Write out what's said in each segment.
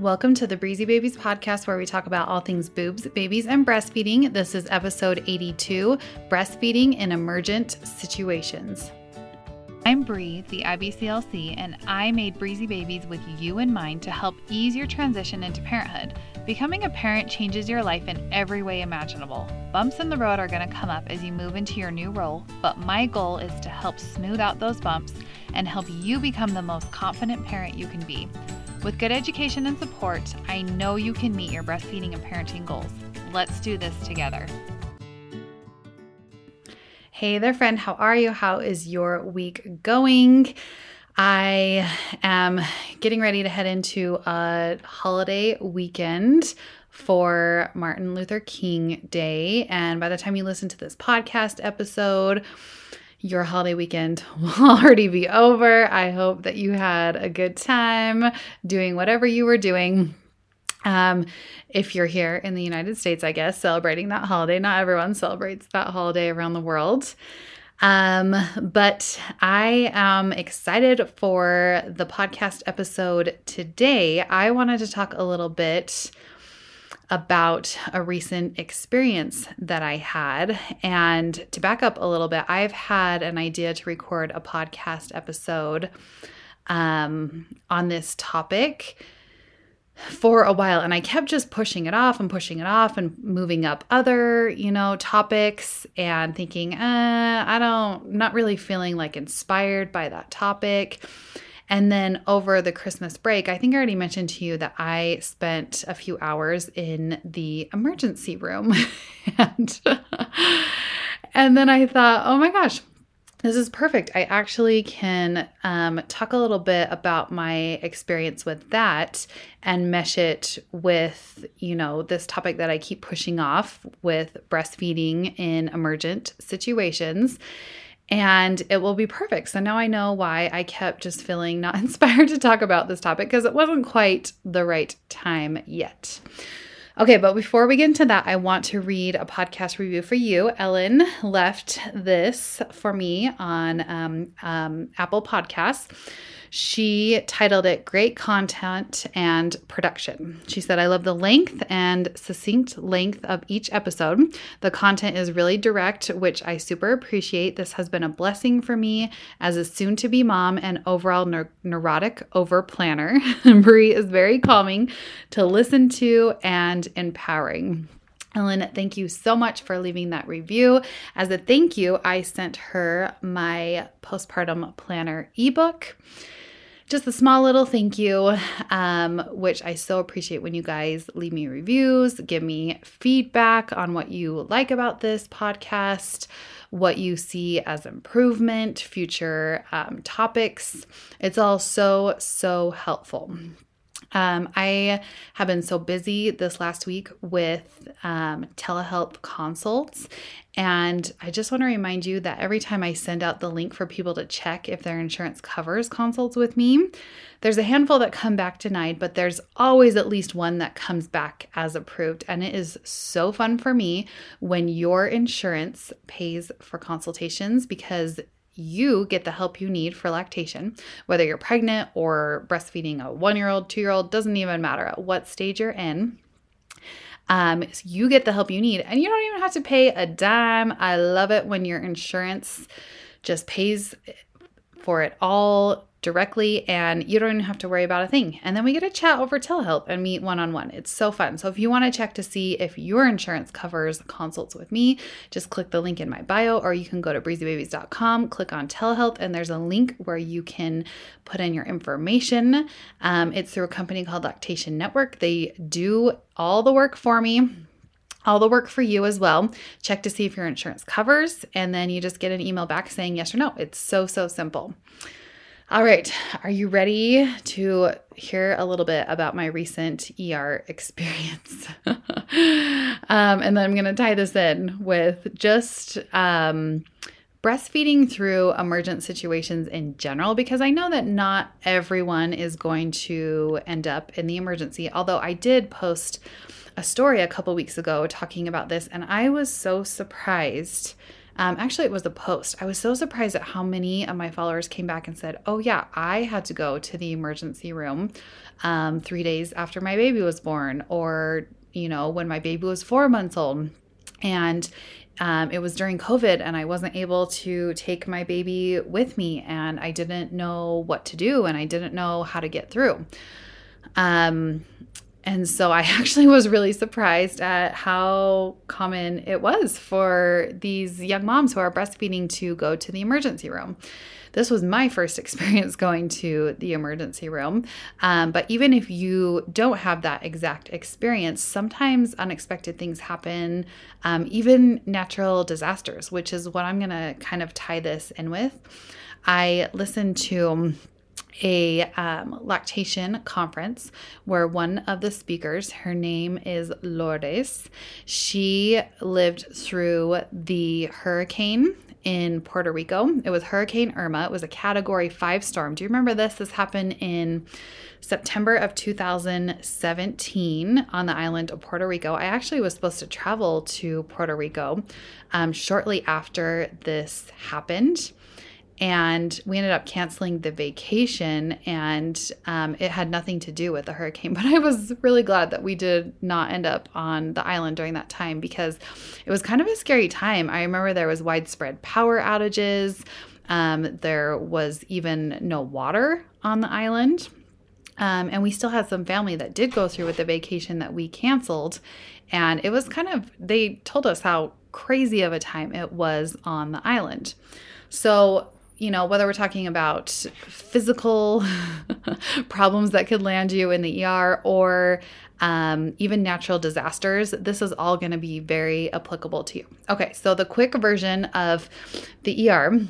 Welcome to the Breezy Babies podcast, where we talk about all things boobs, babies, and breastfeeding. This is episode 82 Breastfeeding in Emergent Situations. I'm Bree, the IBCLC, and I made Breezy Babies with you in mind to help ease your transition into parenthood. Becoming a parent changes your life in every way imaginable. Bumps in the road are going to come up as you move into your new role, but my goal is to help smooth out those bumps and help you become the most confident parent you can be. With good education and support, I know you can meet your breastfeeding and parenting goals. Let's do this together. Hey there, friend. How are you? How is your week going? I am getting ready to head into a holiday weekend for Martin Luther King Day. And by the time you listen to this podcast episode, your holiday weekend will already be over. I hope that you had a good time doing whatever you were doing. Um, if you're here in the United States, I guess, celebrating that holiday, not everyone celebrates that holiday around the world. Um, but I am excited for the podcast episode today. I wanted to talk a little bit about a recent experience that I had. And to back up a little bit, I've had an idea to record a podcast episode um, on this topic for a while and I kept just pushing it off and pushing it off and moving up other, you know, topics and thinking, uh, I don't, not really feeling like inspired by that topic. And then over the Christmas break, I think I already mentioned to you that I spent a few hours in the emergency room. and, and then I thought, oh my gosh, this is perfect. I actually can um, talk a little bit about my experience with that and mesh it with, you know, this topic that I keep pushing off with breastfeeding in emergent situations and it will be perfect. So now I know why I kept just feeling not inspired to talk about this topic because it wasn't quite the right time yet. Okay, but before we get into that, I want to read a podcast review for you. Ellen left this for me on um, um, Apple Podcasts. She titled it Great Content and Production. She said, I love the length and succinct length of each episode. The content is really direct, which I super appreciate. This has been a blessing for me as a soon to be mom and overall neur- neurotic over planner. Bree is very calming to listen to and empowering. Ellen, thank you so much for leaving that review. As a thank you, I sent her my postpartum planner ebook just a small little thank you, um, which I so appreciate when you guys leave me reviews, give me feedback on what you like about this podcast, what you see as improvement, future um, topics. It's all so, so helpful. Um, I have been so busy this last week with um, telehealth consults. And I just want to remind you that every time I send out the link for people to check if their insurance covers consults with me, there's a handful that come back denied, but there's always at least one that comes back as approved. And it is so fun for me when your insurance pays for consultations because you get the help you need for lactation, whether you're pregnant or breastfeeding a one year old, two year old, doesn't even matter at what stage you're in. Um, so you get the help you need, and you don't even have to pay a dime. I love it when your insurance just pays for it all directly and you don't even have to worry about a thing. And then we get to chat over telehealth and meet one on one. It's so fun. So if you want to check to see if your insurance covers consults with me, just click the link in my bio or you can go to breezybabies.com, click on telehealth, and there's a link where you can put in your information. Um, it's through a company called Lactation Network. They do all the work for me all the work for you as well. Check to see if your insurance covers, and then you just get an email back saying yes or no. It's so, so simple. All right, are you ready to hear a little bit about my recent ER experience? um, and then I'm going to tie this in with just um, breastfeeding through emergent situations in general, because I know that not everyone is going to end up in the emergency. Although I did post a story a couple weeks ago talking about this, and I was so surprised Um, actually, it was a post. I was so surprised at how many of my followers came back and said, Oh, yeah, I had to go to the emergency room um, three days after my baby was born, or, you know, when my baby was four months old. And um, it was during COVID, and I wasn't able to take my baby with me, and I didn't know what to do, and I didn't know how to get through. Um, and so I actually was really surprised at how common it was for these young moms who are breastfeeding to go to the emergency room. This was my first experience going to the emergency room. Um, but even if you don't have that exact experience, sometimes unexpected things happen, um, even natural disasters, which is what I'm going to kind of tie this in with. I listened to a um, lactation conference where one of the speakers, her name is Lourdes, she lived through the hurricane in Puerto Rico. It was Hurricane Irma. It was a category five storm. Do you remember this? This happened in September of 2017 on the island of Puerto Rico. I actually was supposed to travel to Puerto Rico um, shortly after this happened and we ended up canceling the vacation and um, it had nothing to do with the hurricane but i was really glad that we did not end up on the island during that time because it was kind of a scary time. I remember there was widespread power outages um, there was even no water on the island um, and we still had some family that did go through with the vacation that we canceled and it was kind of they told us how crazy of a time it was on the island. So you know, whether we're talking about physical problems that could land you in the ER or um, even natural disasters, this is all going to be very applicable to you. Okay, so the quick version of the ER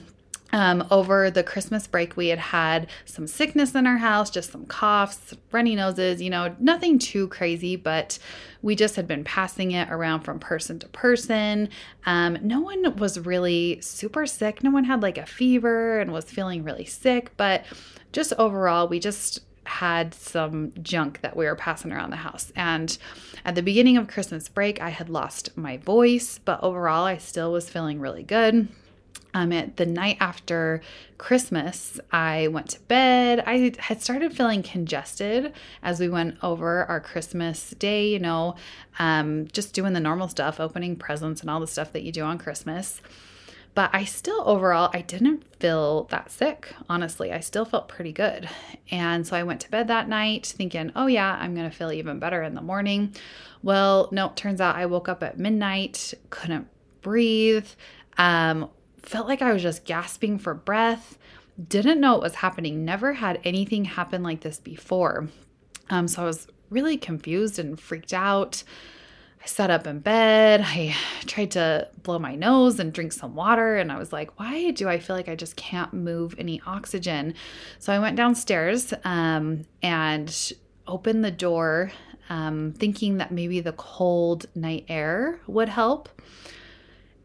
um, over the Christmas break, we had had some sickness in our house, just some coughs, runny noses, you know, nothing too crazy, but we just had been passing it around from person to person. Um, no one was really super sick. No one had like a fever and was feeling really sick, but just overall, we just had some junk that we were passing around the house. And at the beginning of Christmas break, I had lost my voice, but overall, I still was feeling really good um, at the night after Christmas, I went to bed. I had started feeling congested as we went over our Christmas day, you know, um, just doing the normal stuff, opening presents and all the stuff that you do on Christmas. But I still, overall, I didn't feel that sick, honestly. I still felt pretty good. And so I went to bed that night thinking, oh, yeah, I'm going to feel even better in the morning. Well, no, turns out I woke up at midnight, couldn't breathe. Um, felt like I was just gasping for breath, didn't know what was happening, never had anything happen like this before. Um, so I was really confused and freaked out. I sat up in bed. I tried to blow my nose and drink some water. And I was like, why do I feel like I just can't move any oxygen? So I went downstairs um, and opened the door, um, thinking that maybe the cold night air would help.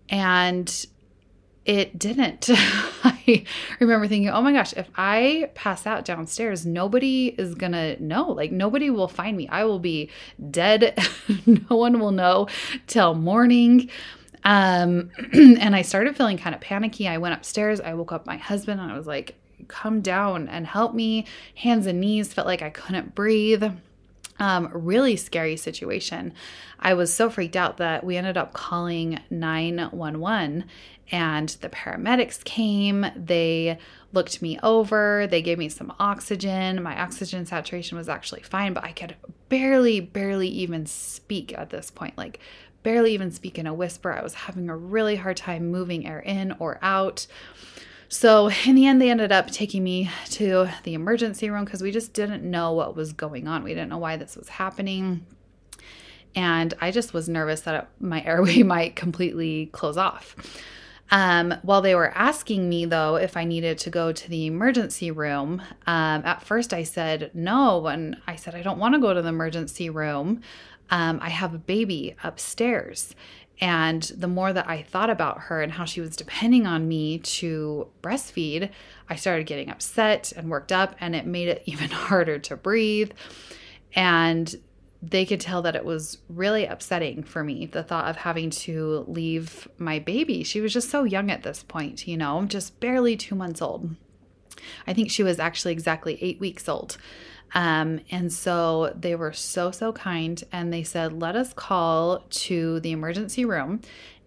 And it didn't. I remember thinking, oh my gosh, if I pass out downstairs, nobody is going to know. Like, nobody will find me. I will be dead. no one will know till morning. Um, and I started feeling kind of panicky. I went upstairs. I woke up my husband and I was like, come down and help me. Hands and knees felt like I couldn't breathe. Um, really scary situation. I was so freaked out that we ended up calling 911 and the paramedics came. They looked me over, they gave me some oxygen. My oxygen saturation was actually fine, but I could barely, barely even speak at this point. Like, barely even speak in a whisper. I was having a really hard time moving air in or out. So, in the end, they ended up taking me to the emergency room because we just didn't know what was going on. We didn't know why this was happening. And I just was nervous that my airway might completely close off. Um, while they were asking me, though, if I needed to go to the emergency room, um, at first I said no. And I said, I don't want to go to the emergency room. Um, I have a baby upstairs. And the more that I thought about her and how she was depending on me to breastfeed, I started getting upset and worked up, and it made it even harder to breathe. And they could tell that it was really upsetting for me the thought of having to leave my baby. She was just so young at this point, you know, just barely two months old. I think she was actually exactly eight weeks old. Um, and so they were so, so kind. And they said, let us call to the emergency room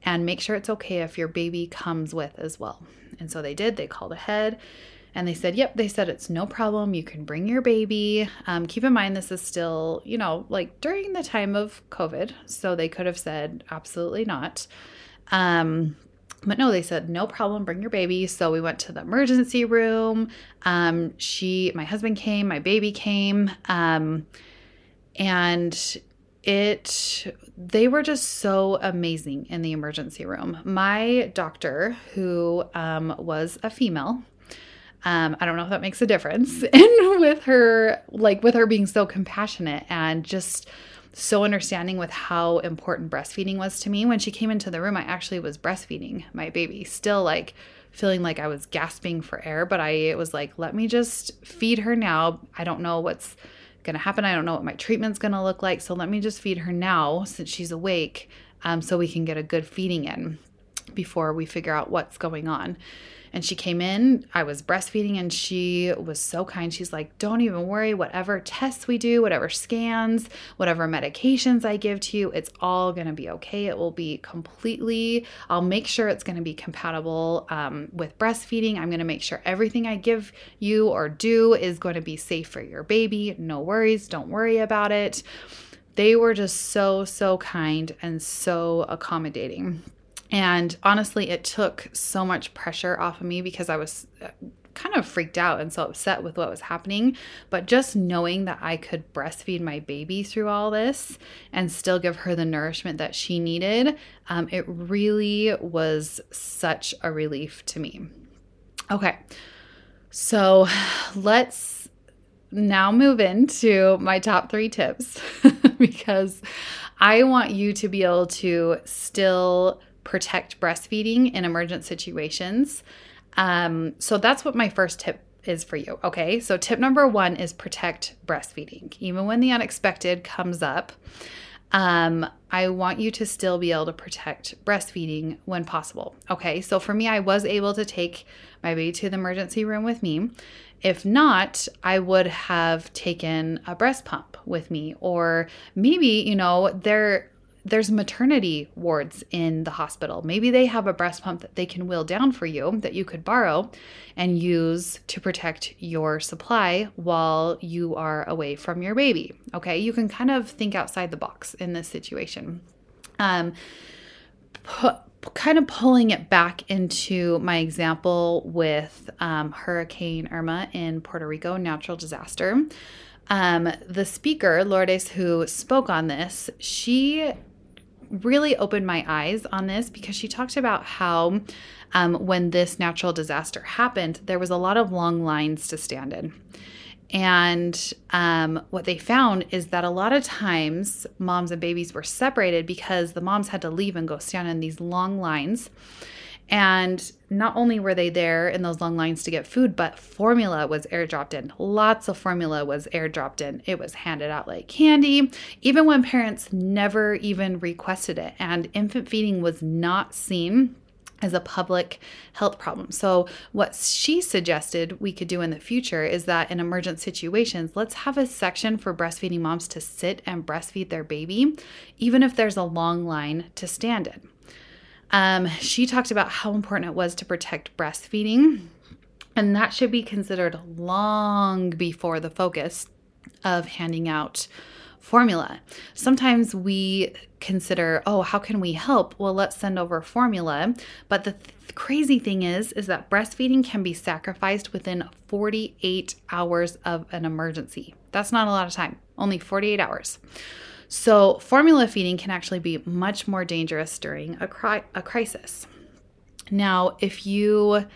and make sure it's okay if your baby comes with as well. And so they did. They called ahead and they said, yep, they said it's no problem. You can bring your baby. Um, keep in mind, this is still, you know, like during the time of COVID. So they could have said, absolutely not. Um, but no, they said no problem, bring your baby. So we went to the emergency room. Um, she, my husband came, my baby came, um, and it they were just so amazing in the emergency room. My doctor, who um, was a female, um, I don't know if that makes a difference, and with her, like with her being so compassionate and just so understanding with how important breastfeeding was to me. When she came into the room, I actually was breastfeeding my baby, still like feeling like I was gasping for air, but I it was like, let me just feed her now. I don't know what's going to happen. I don't know what my treatment's going to look like. So let me just feed her now since she's awake um, so we can get a good feeding in before we figure out what's going on. And she came in, I was breastfeeding, and she was so kind. She's like, Don't even worry, whatever tests we do, whatever scans, whatever medications I give to you, it's all going to be okay. It will be completely, I'll make sure it's going to be compatible um, with breastfeeding. I'm going to make sure everything I give you or do is going to be safe for your baby. No worries, don't worry about it. They were just so, so kind and so accommodating. And honestly, it took so much pressure off of me because I was uh, kind of freaked out and so upset with what was happening. But just knowing that I could breastfeed my baby through all this and still give her the nourishment that she needed, um, it really was such a relief to me. Okay, so let's now move into my top three tips because I want you to be able to still protect breastfeeding in emergent situations. Um, so that's what my first tip is for you. Okay. So, tip number one is protect breastfeeding. Even when the unexpected comes up, um, I want you to still be able to protect breastfeeding when possible. Okay. So, for me, I was able to take my baby to the emergency room with me. If not, I would have taken a breast pump with me, or maybe, you know, there there's maternity wards in the hospital. Maybe they have a breast pump that they can wheel down for you that you could borrow and use to protect your supply while you are away from your baby. Okay, you can kind of think outside the box in this situation. Um, pu- kind of pulling it back into my example with um, Hurricane Irma in Puerto Rico, natural disaster. Um, the speaker, Lourdes, who spoke on this, she really opened my eyes on this because she talked about how um, when this natural disaster happened, there was a lot of long lines to stand in. And um, what they found is that a lot of times moms and babies were separated because the moms had to leave and go stand in these long lines. And not only were they there in those long lines to get food, but formula was airdropped in. Lots of formula was airdropped in. It was handed out like candy, even when parents never even requested it. And infant feeding was not seen as a public health problem. So, what she suggested we could do in the future is that in emergent situations, let's have a section for breastfeeding moms to sit and breastfeed their baby, even if there's a long line to stand in. Um, she talked about how important it was to protect breastfeeding, and that should be considered long before the focus of handing out formula. Sometimes we consider, oh, how can we help? Well, let's send over formula. But the th- crazy thing is is that breastfeeding can be sacrificed within 48 hours of an emergency. That's not a lot of time. Only 48 hours. So, formula feeding can actually be much more dangerous during a, cri- a crisis. Now, if you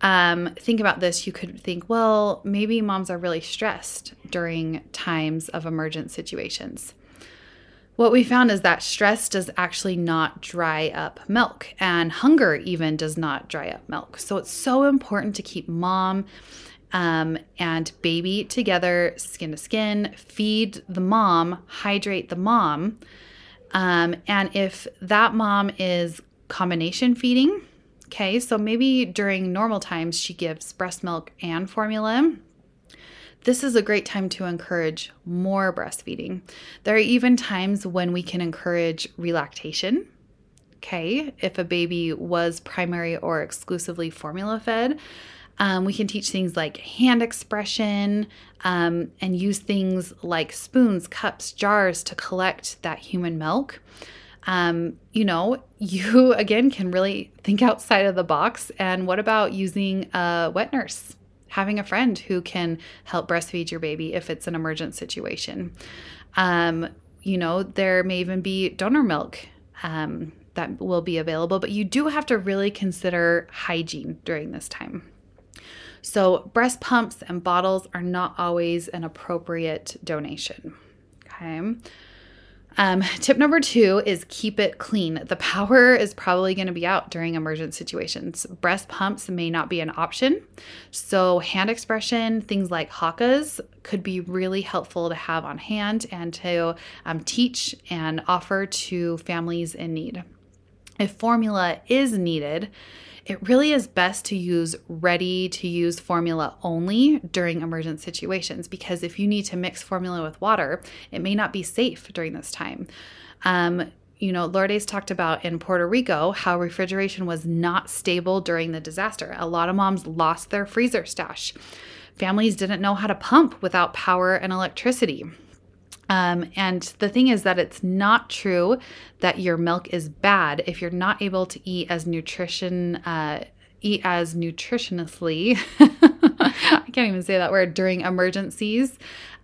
um, think about this, you could think, well, maybe moms are really stressed during times of emergent situations. What we found is that stress does actually not dry up milk, and hunger even does not dry up milk. So it's so important to keep mom um, and baby together, skin to skin, feed the mom, hydrate the mom. Um, and if that mom is combination feeding, okay, so maybe during normal times she gives breast milk and formula. This is a great time to encourage more breastfeeding. There are even times when we can encourage relactation. Okay, if a baby was primary or exclusively formula fed, um, we can teach things like hand expression um, and use things like spoons, cups, jars to collect that human milk. Um, you know, you again can really think outside of the box. And what about using a wet nurse? Having a friend who can help breastfeed your baby if it's an emergent situation. Um, you know, there may even be donor milk um, that will be available, but you do have to really consider hygiene during this time. So, breast pumps and bottles are not always an appropriate donation. Okay. Um, tip number two is keep it clean. The power is probably going to be out during emergent situations. Breast pumps may not be an option. So, hand expression, things like Haakaas, could be really helpful to have on hand and to um, teach and offer to families in need. If formula is needed, it really is best to use ready to use formula only during emergent situations because if you need to mix formula with water, it may not be safe during this time. Um, you know, Lourdes talked about in Puerto Rico how refrigeration was not stable during the disaster. A lot of moms lost their freezer stash. Families didn't know how to pump without power and electricity. Um, and the thing is that it's not true that your milk is bad if you're not able to eat as nutrition, uh, eat as nutritionously. I can't even say that word during emergencies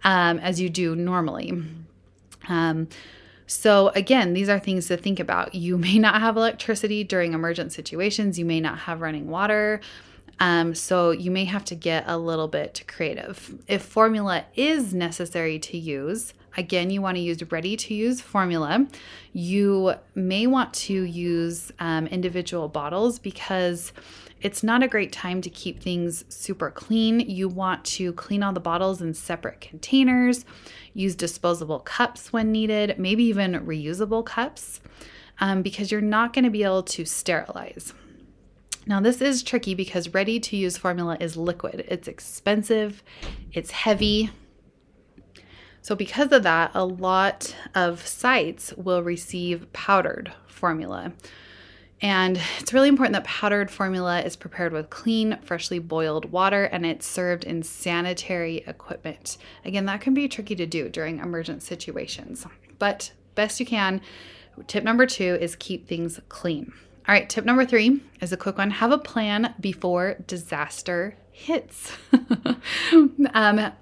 um, as you do normally. Um, so, again, these are things to think about. You may not have electricity during emergent situations, you may not have running water. Um, so you may have to get a little bit creative. If formula is necessary to use, Again, you want to use ready to use formula. You may want to use um, individual bottles because it's not a great time to keep things super clean. You want to clean all the bottles in separate containers, use disposable cups when needed, maybe even reusable cups, um, because you're not going to be able to sterilize. Now, this is tricky because ready to use formula is liquid. It's expensive, it's heavy, so, because of that, a lot of sites will receive powdered formula. And it's really important that powdered formula is prepared with clean, freshly boiled water and it's served in sanitary equipment. Again, that can be tricky to do during emergent situations, but best you can. Tip number two is keep things clean. All right, tip number three is a quick one have a plan before disaster hits. um,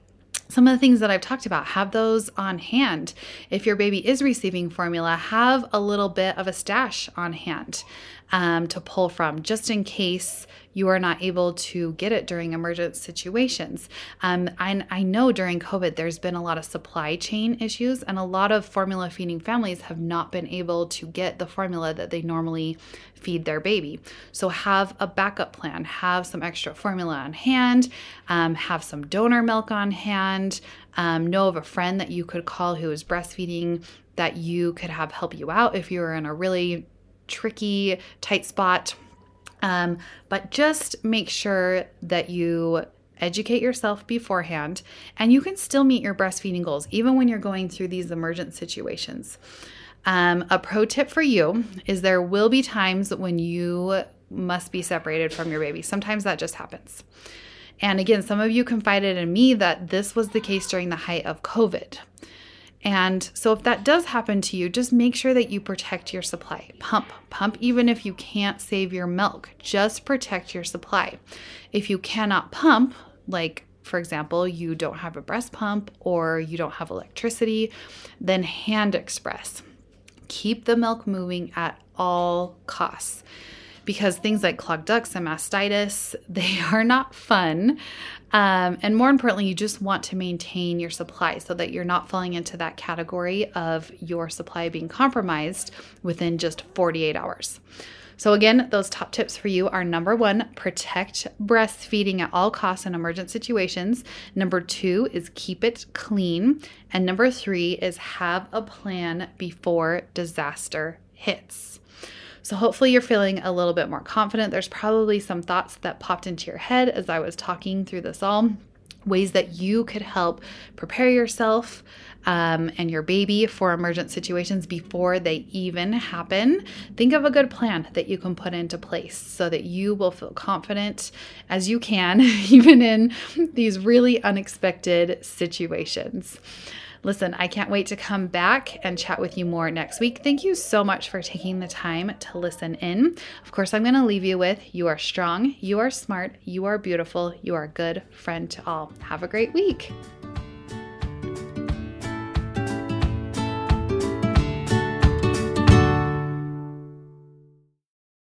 some of the things that I've talked about, have those on hand. If your baby is receiving formula, have a little bit of a stash on hand um, to pull from just in case you are not able to get it during emergent situations. Um, I, I know during COVID, there's been a lot of supply chain issues, and a lot of formula feeding families have not been able to get the formula that they normally feed their baby. So, have a backup plan, have some extra formula on hand, um, have some donor milk on hand, um, know of a friend that you could call who is breastfeeding that you could have help you out if you're in a really tricky, tight spot. Um, but just make sure that you educate yourself beforehand and you can still meet your breastfeeding goals even when you're going through these emergent situations. Um, a pro tip for you is there will be times when you must be separated from your baby. Sometimes that just happens. And again, some of you confided in me that this was the case during the height of COVID. And so, if that does happen to you, just make sure that you protect your supply. Pump, pump, even if you can't save your milk, just protect your supply. If you cannot pump, like for example, you don't have a breast pump or you don't have electricity, then hand express. Keep the milk moving at all costs because things like clogged ducts and mastitis, they are not fun. Um, and more importantly, you just want to maintain your supply so that you're not falling into that category of your supply being compromised within just 48 hours. So, again, those top tips for you are number one, protect breastfeeding at all costs in emergent situations. Number two is keep it clean. And number three is have a plan before disaster hits. So, hopefully, you're feeling a little bit more confident. There's probably some thoughts that popped into your head as I was talking through this all ways that you could help prepare yourself um, and your baby for emergent situations before they even happen. Think of a good plan that you can put into place so that you will feel confident as you can, even in these really unexpected situations. Listen, I can't wait to come back and chat with you more next week. Thank you so much for taking the time to listen in. Of course, I'm going to leave you with you are strong, you are smart, you are beautiful, you are a good friend to all. Have a great week.